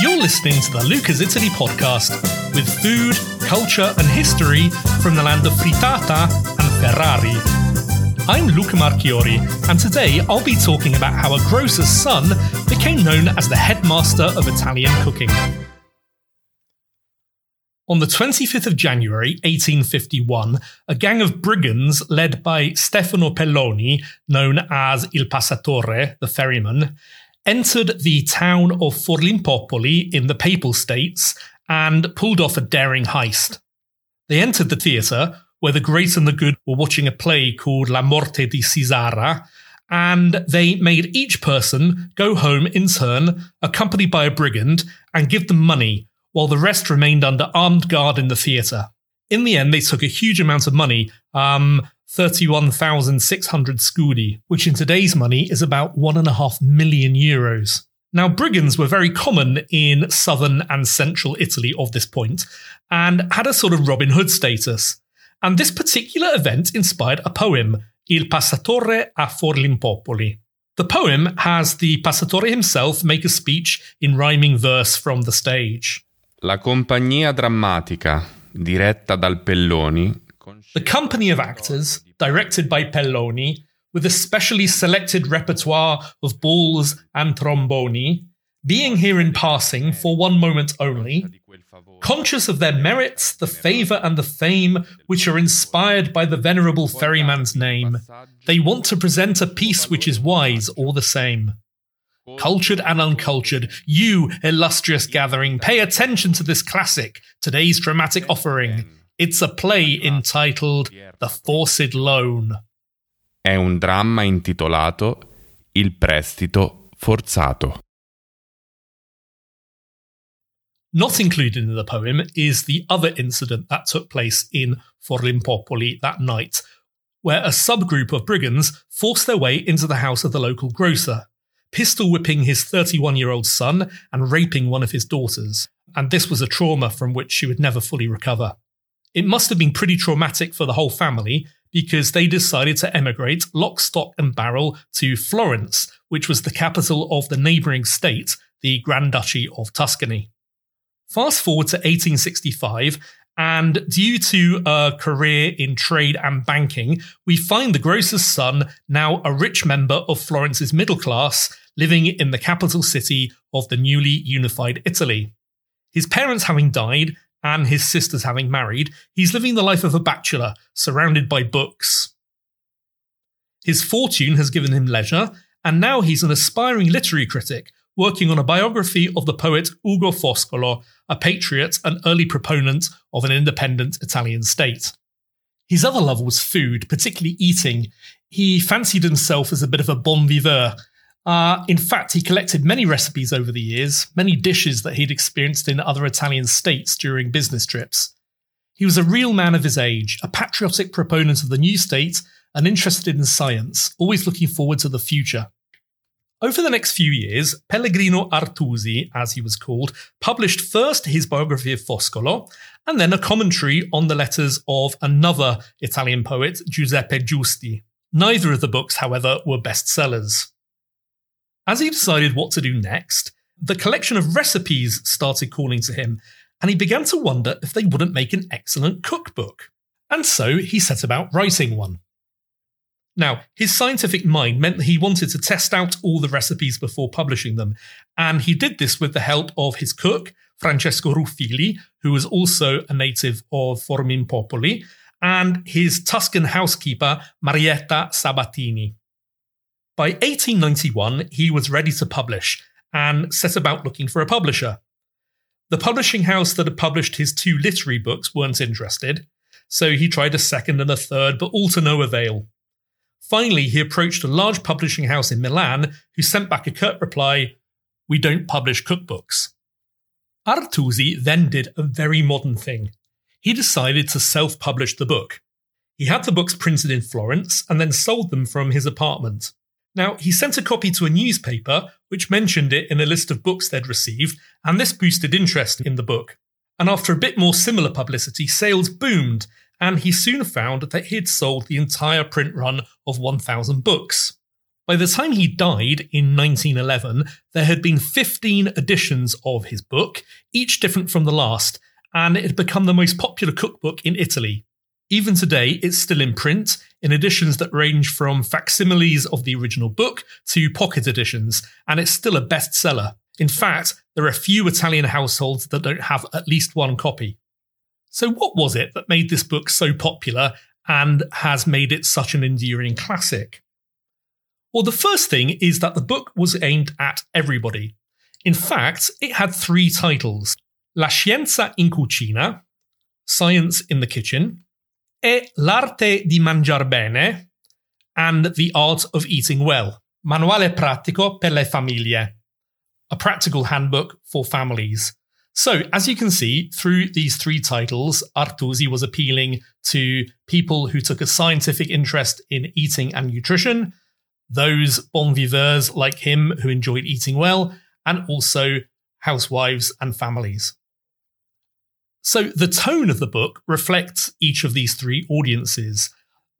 You're listening to the Luca's Italy podcast with food, culture, and history from the land of frittata and Ferrari. I'm Luca Marchiori, and today I'll be talking about how a grocer's son became known as the headmaster of Italian cooking. On the 25th of January 1851, a gang of brigands led by Stefano Pelloni, known as Il Passatore, the ferryman, entered the town of Forlimpopoli in the Papal States and pulled off a daring heist. They entered the theatre, where the great and the good were watching a play called La Morte di Cesare, and they made each person go home in turn, accompanied by a brigand, and give them money, while the rest remained under armed guard in the theatre. In the end, they took a huge amount of money, um, 31,600 scudi, which in today's money is about 1.5 million euros. Now, brigands were very common in southern and central Italy of this point, and had a sort of Robin Hood status. And this particular event inspired a poem, Il Passatore a Forlimpopoli. The poem has the Passatore himself make a speech in rhyming verse from the stage. La compagnia drammatica, diretta dal Pelloni, the company of actors, directed by Pelloni, with a specially selected repertoire of balls and tromboni, being here in passing for one moment only, conscious of their merits, the favour and the fame which are inspired by the venerable ferryman's name, they want to present a piece which is wise all the same. Cultured and uncultured, you, illustrious gathering, pay attention to this classic, today's dramatic offering. It's a play entitled The Forced Loan. È un dramma intitolato Il prestito forzato. Not included in the poem is the other incident that took place in Forlimpopoli that night, where a subgroup of brigands forced their way into the house of the local grocer, pistol whipping his 31 year old son and raping one of his daughters. And this was a trauma from which she would never fully recover. It must have been pretty traumatic for the whole family because they decided to emigrate lock, stock, and barrel to Florence, which was the capital of the neighbouring state, the Grand Duchy of Tuscany. Fast forward to 1865, and due to a career in trade and banking, we find the grocer's son now a rich member of Florence's middle class, living in the capital city of the newly unified Italy. His parents having died, and his sisters having married, he's living the life of a bachelor, surrounded by books. His fortune has given him leisure, and now he's an aspiring literary critic, working on a biography of the poet Ugo Foscolo, a patriot and early proponent of an independent Italian state. His other love was food, particularly eating. He fancied himself as a bit of a bon viveur, uh, in fact, he collected many recipes over the years, many dishes that he'd experienced in other Italian states during business trips. He was a real man of his age, a patriotic proponent of the new state, and interested in science, always looking forward to the future. Over the next few years, Pellegrino Artusi, as he was called, published first his biography of Foscolo, and then a commentary on the letters of another Italian poet, Giuseppe Giusti. Neither of the books, however, were bestsellers. As he decided what to do next, the collection of recipes started calling to him, and he began to wonder if they wouldn't make an excellent cookbook. And so he set about writing one. Now, his scientific mind meant that he wanted to test out all the recipes before publishing them, and he did this with the help of his cook, Francesco Ruffilli, who was also a native of Forlimpopoli, and his Tuscan housekeeper, Marietta Sabatini. By 1891, he was ready to publish and set about looking for a publisher. The publishing house that had published his two literary books weren't interested, so he tried a second and a third, but all to no avail. Finally, he approached a large publishing house in Milan who sent back a curt reply We don't publish cookbooks. Artusi then did a very modern thing. He decided to self publish the book. He had the books printed in Florence and then sold them from his apartment. Now, he sent a copy to a newspaper which mentioned it in a list of books they'd received, and this boosted interest in the book. And after a bit more similar publicity, sales boomed, and he soon found that he'd sold the entire print run of 1,000 books. By the time he died in 1911, there had been 15 editions of his book, each different from the last, and it had become the most popular cookbook in Italy. Even today, it's still in print in editions that range from facsimiles of the original book to pocket editions, and it's still a bestseller. In fact, there are few Italian households that don't have at least one copy. So, what was it that made this book so popular and has made it such an enduring classic? Well, the first thing is that the book was aimed at everybody. In fact, it had three titles La scienza in cucina, Science in the Kitchen, e L'arte di mangiar bene, and The Art of Eating Well, Manuale pratico per le famiglie, a practical handbook for families. So, as you can see, through these three titles, Artusi was appealing to people who took a scientific interest in eating and nutrition, those bon viveurs like him who enjoyed eating well, and also housewives and families. So, the tone of the book reflects each of these three audiences.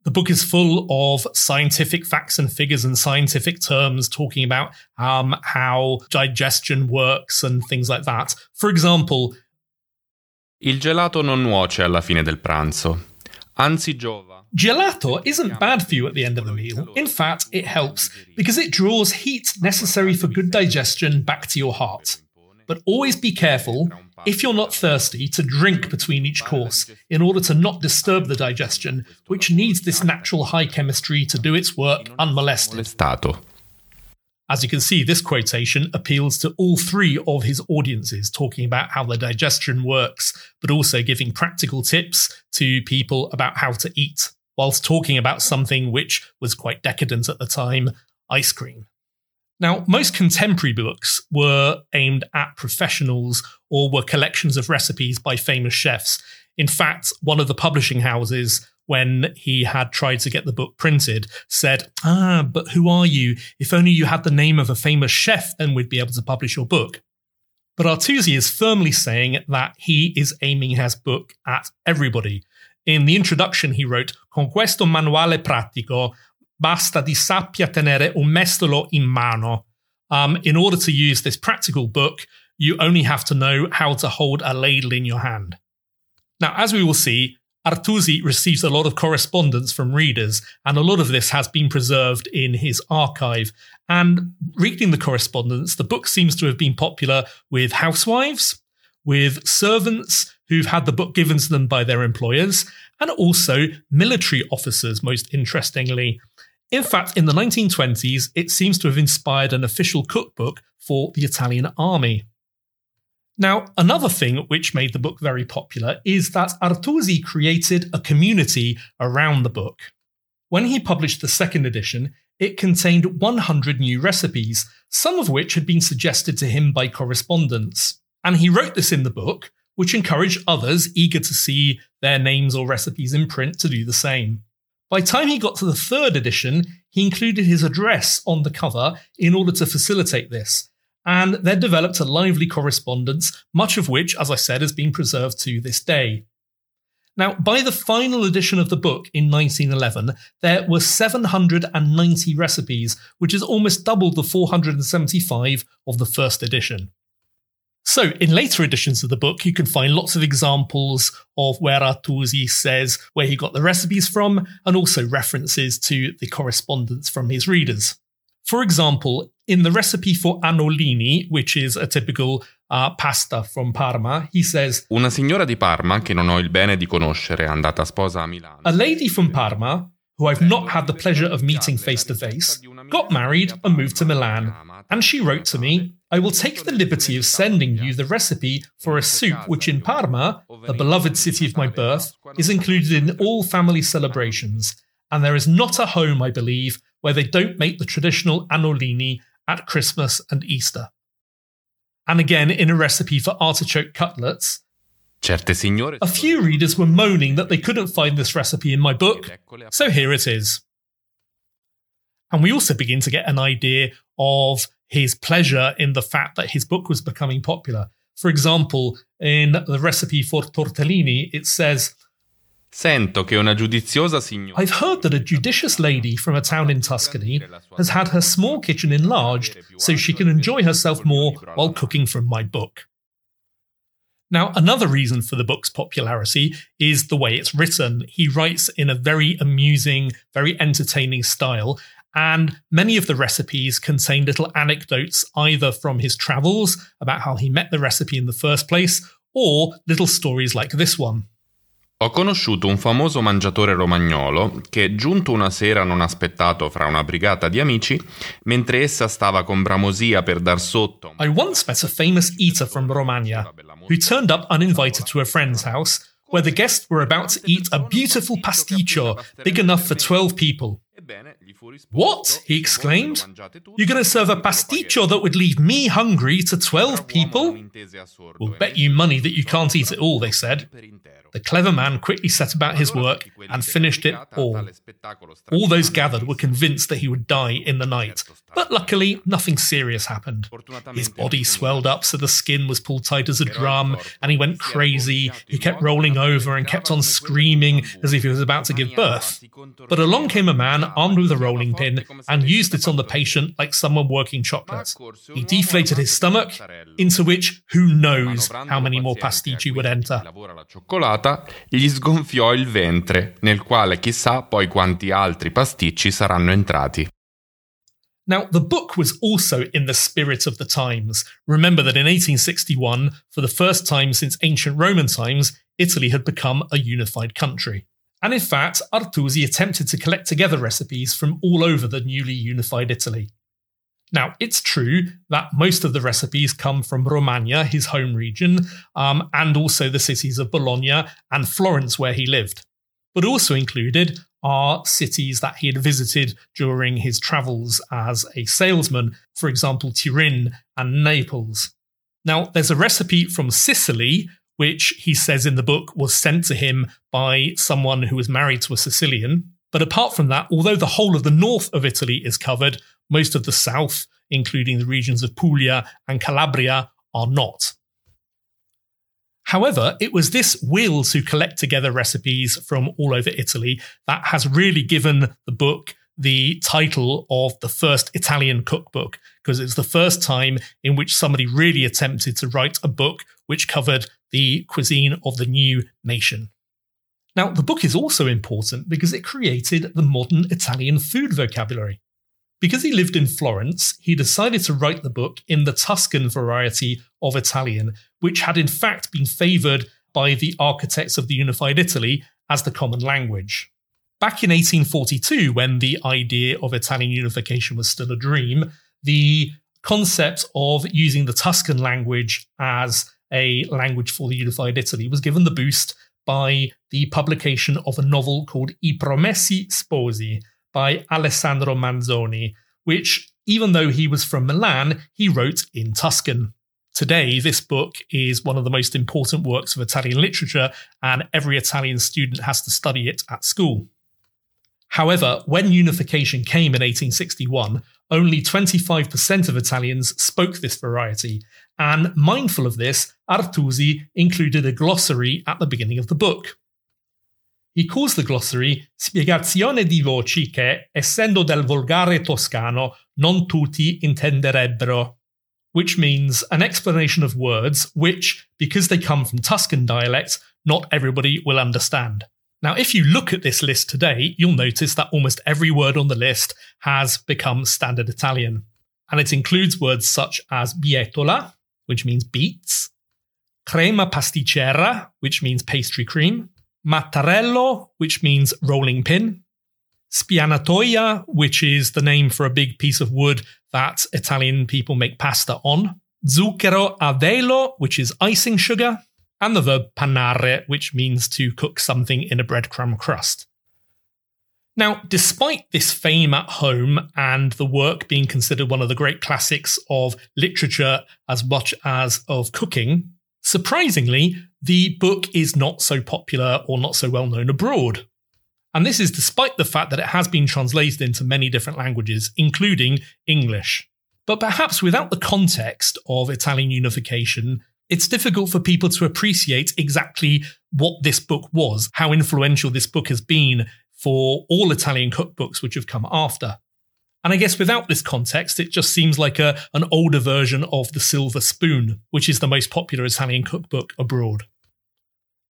The book is full of scientific facts and figures and scientific terms talking about um, how digestion works and things like that. For example, Il gelato non nuoce alla fine del pranzo. Anzi giova. Gelato isn't bad for you at the end of the meal. In fact, it helps because it draws heat necessary for good digestion back to your heart. But always be careful, if you're not thirsty, to drink between each course in order to not disturb the digestion, which needs this natural high chemistry to do its work unmolested. As you can see, this quotation appeals to all three of his audiences, talking about how the digestion works, but also giving practical tips to people about how to eat, whilst talking about something which was quite decadent at the time ice cream. Now, most contemporary books were aimed at professionals or were collections of recipes by famous chefs. In fact, one of the publishing houses, when he had tried to get the book printed, said, Ah, but who are you? If only you had the name of a famous chef, then we'd be able to publish your book. But Artusi is firmly saying that he is aiming his book at everybody. In the introduction, he wrote, Con questo manuale pratico basta di sappia tenere un mestolo in mano. Um, in order to use this practical book, you only have to know how to hold a ladle in your hand. Now, as we will see, Artusi receives a lot of correspondence from readers, and a lot of this has been preserved in his archive. And reading the correspondence, the book seems to have been popular with housewives, with servants who've had the book given to them by their employers, and also military officers, most interestingly. In fact, in the 1920s, it seems to have inspired an official cookbook for the Italian army. Now, another thing which made the book very popular is that Artusi created a community around the book. When he published the second edition, it contained 100 new recipes, some of which had been suggested to him by correspondence. And he wrote this in the book, which encouraged others eager to see their names or recipes in print to do the same. By the time he got to the third edition, he included his address on the cover in order to facilitate this. And there developed a lively correspondence, much of which, as I said, has been preserved to this day. Now, by the final edition of the book in 1911, there were 790 recipes, which is almost double the 475 of the first edition. So, in later editions of the book, you can find lots of examples of where Artusi says where he got the recipes from, and also references to the correspondence from his readers. For example, in the recipe for anolini, which is a typical uh, pasta from Parma, he says Una signora di Parma, che non ho il bene di conoscere, andata sposa a Milano. A lady from Parma, who I've not had the pleasure of meeting face to face, got married and moved to Milan. And she wrote to me, I will take the liberty of sending you the recipe for a soup which in Parma, the beloved city of my birth, is included in all family celebrations. And there is not a home, I believe, where they don't make the traditional anolini at Christmas and Easter. And again, in a recipe for artichoke cutlets, a few readers were moaning that they couldn't find this recipe in my book, so here it is. And we also begin to get an idea of his pleasure in the fact that his book was becoming popular. For example, in the recipe for tortellini, it says Sento che una giudiziosa signora. I've heard that a judicious lady from a town in Tuscany has had her small kitchen enlarged so she can enjoy herself more while cooking from my book. Now, another reason for the book's popularity is the way it's written. He writes in a very amusing, very entertaining style, and many of the recipes contain little anecdotes either from his travels about how he met the recipe in the first place, or little stories like this one. Ho conosciuto un famoso mangiatore romagnolo che, giunto una sera non aspettato fra una brigata di amici, mentre essa stava con bramosia per dar sotto. I once met a famous eater from Romagna who turned up uninvited to a friend's house where the guests were about to eat a beautiful pasticcio big enough for 12 people. What? he exclaimed. You're going to serve a pasticcio that would leave me hungry to 12 people? We'll bet you money that you can't eat it all, they said. The clever man quickly set about his work and finished it all. All those gathered were convinced that he would die in the night, but luckily nothing serious happened. His body swelled up so the skin was pulled tight as a drum, and he went crazy. He kept rolling over and kept on screaming as if he was about to give birth. But along came a man armed with a rolling pin and used it on the patient like someone working chocolate. He deflated his stomach, into which who knows how many more pasticci would enter. gli sgonfiò il ventre, nel quale chissà poi quanti altri pasticci saranno entrati. Now, the book was also in the spirit of the times. Remember that in 1861, for the first time since ancient Roman times, Italy had become a unified country. And in fact, Artusi attempted to collect together recipes from all over the newly unified Italy. Now, it's true that most of the recipes come from Romagna, his home region, um, and also the cities of Bologna and Florence, where he lived. But also included are cities that he had visited during his travels as a salesman, for example, Turin and Naples. Now, there's a recipe from Sicily, which he says in the book was sent to him by someone who was married to a Sicilian. But apart from that, although the whole of the north of Italy is covered, most of the south, including the regions of Puglia and Calabria, are not. However, it was this will to collect together recipes from all over Italy that has really given the book the title of the first Italian cookbook, because it's the first time in which somebody really attempted to write a book which covered the cuisine of the new nation. Now, the book is also important because it created the modern Italian food vocabulary. Because he lived in Florence, he decided to write the book in the Tuscan variety of Italian, which had in fact been favoured by the architects of the unified Italy as the common language. Back in 1842, when the idea of Italian unification was still a dream, the concept of using the Tuscan language as a language for the unified Italy was given the boost by the publication of a novel called I Promessi Sposi by Alessandro Manzoni, which, even though he was from Milan, he wrote in Tuscan. Today, this book is one of the most important works of Italian literature, and every Italian student has to study it at school. However, when unification came in 1861, only 25% of Italians spoke this variety, and mindful of this, Artusi included a glossary at the beginning of the book. He calls the glossary spiegazione di voci che, essendo del volgare toscano, non tutti intenderebbero, which means an explanation of words which, because they come from Tuscan dialects, not everybody will understand. Now, if you look at this list today, you'll notice that almost every word on the list has become standard Italian. And it includes words such as bietola, which means beets, crema pasticcera, which means pastry cream, mattarello, which means rolling pin, spianatoia, which is the name for a big piece of wood that Italian people make pasta on, zucchero a velo, which is icing sugar, and the verb panare, which means to cook something in a breadcrumb crust. Now, despite this fame at home and the work being considered one of the great classics of literature as much as of cooking, surprisingly, the book is not so popular or not so well known abroad. And this is despite the fact that it has been translated into many different languages, including English. But perhaps without the context of Italian unification, it's difficult for people to appreciate exactly what this book was, how influential this book has been for all Italian cookbooks which have come after. And I guess without this context, it just seems like a, an older version of The Silver Spoon, which is the most popular Italian cookbook abroad.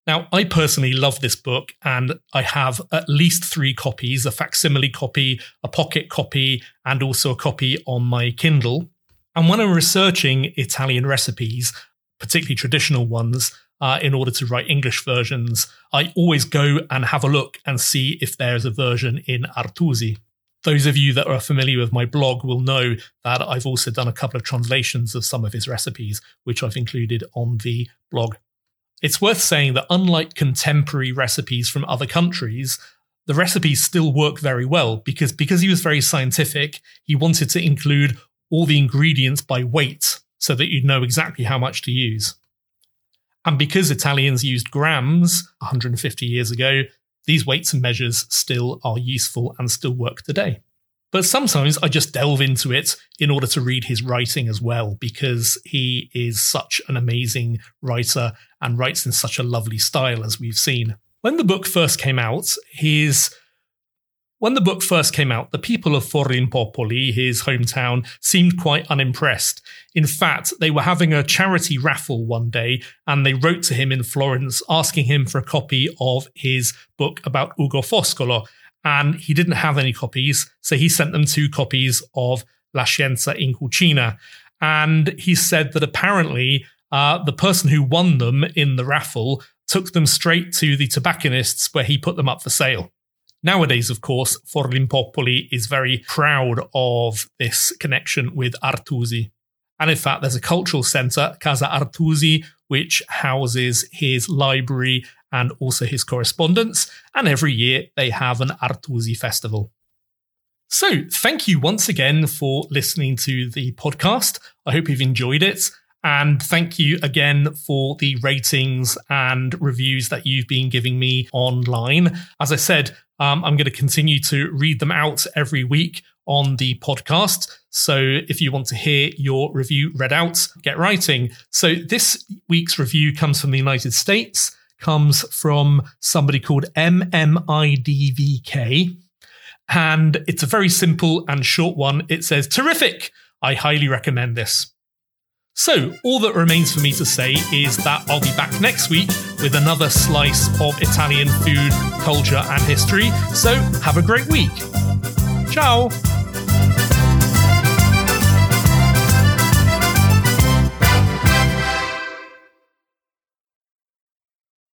Now, I personally love this book, and I have at least three copies a facsimile copy, a pocket copy, and also a copy on my Kindle. And when I'm researching Italian recipes, particularly traditional ones, uh, in order to write English versions, I always go and have a look and see if there's a version in Artusi. Those of you that are familiar with my blog will know that I've also done a couple of translations of some of his recipes, which I've included on the blog. It's worth saying that unlike contemporary recipes from other countries, the recipes still work very well because because he was very scientific, he wanted to include all the ingredients by weight so that you'd know exactly how much to use. And because Italians used grams 150 years ago, these weights and measures still are useful and still work today. But sometimes I just delve into it in order to read his writing as well, because he is such an amazing writer and writes in such a lovely style, as we've seen. When the book first came out, his when the book first came out, the people of Forlimpopoli, his hometown, seemed quite unimpressed. In fact, they were having a charity raffle one day and they wrote to him in Florence asking him for a copy of his book about Ugo Foscolo. And he didn't have any copies, so he sent them two copies of La Scienza in Cucina. And he said that apparently uh, the person who won them in the raffle took them straight to the tobacconists where he put them up for sale. Nowadays, of course, Forlimpopoli is very proud of this connection with Artusi. And in fact, there's a cultural centre, Casa Artusi, which houses his library and also his correspondence. And every year they have an Artusi festival. So, thank you once again for listening to the podcast. I hope you've enjoyed it. And thank you again for the ratings and reviews that you've been giving me online. As I said, um, I'm going to continue to read them out every week on the podcast. So if you want to hear your review read out, get writing. So this week's review comes from the United States, comes from somebody called MMIDVK. And it's a very simple and short one. It says, Terrific! I highly recommend this. So, all that remains for me to say is that I'll be back next week with another slice of Italian food, culture, and history. So, have a great week. Ciao!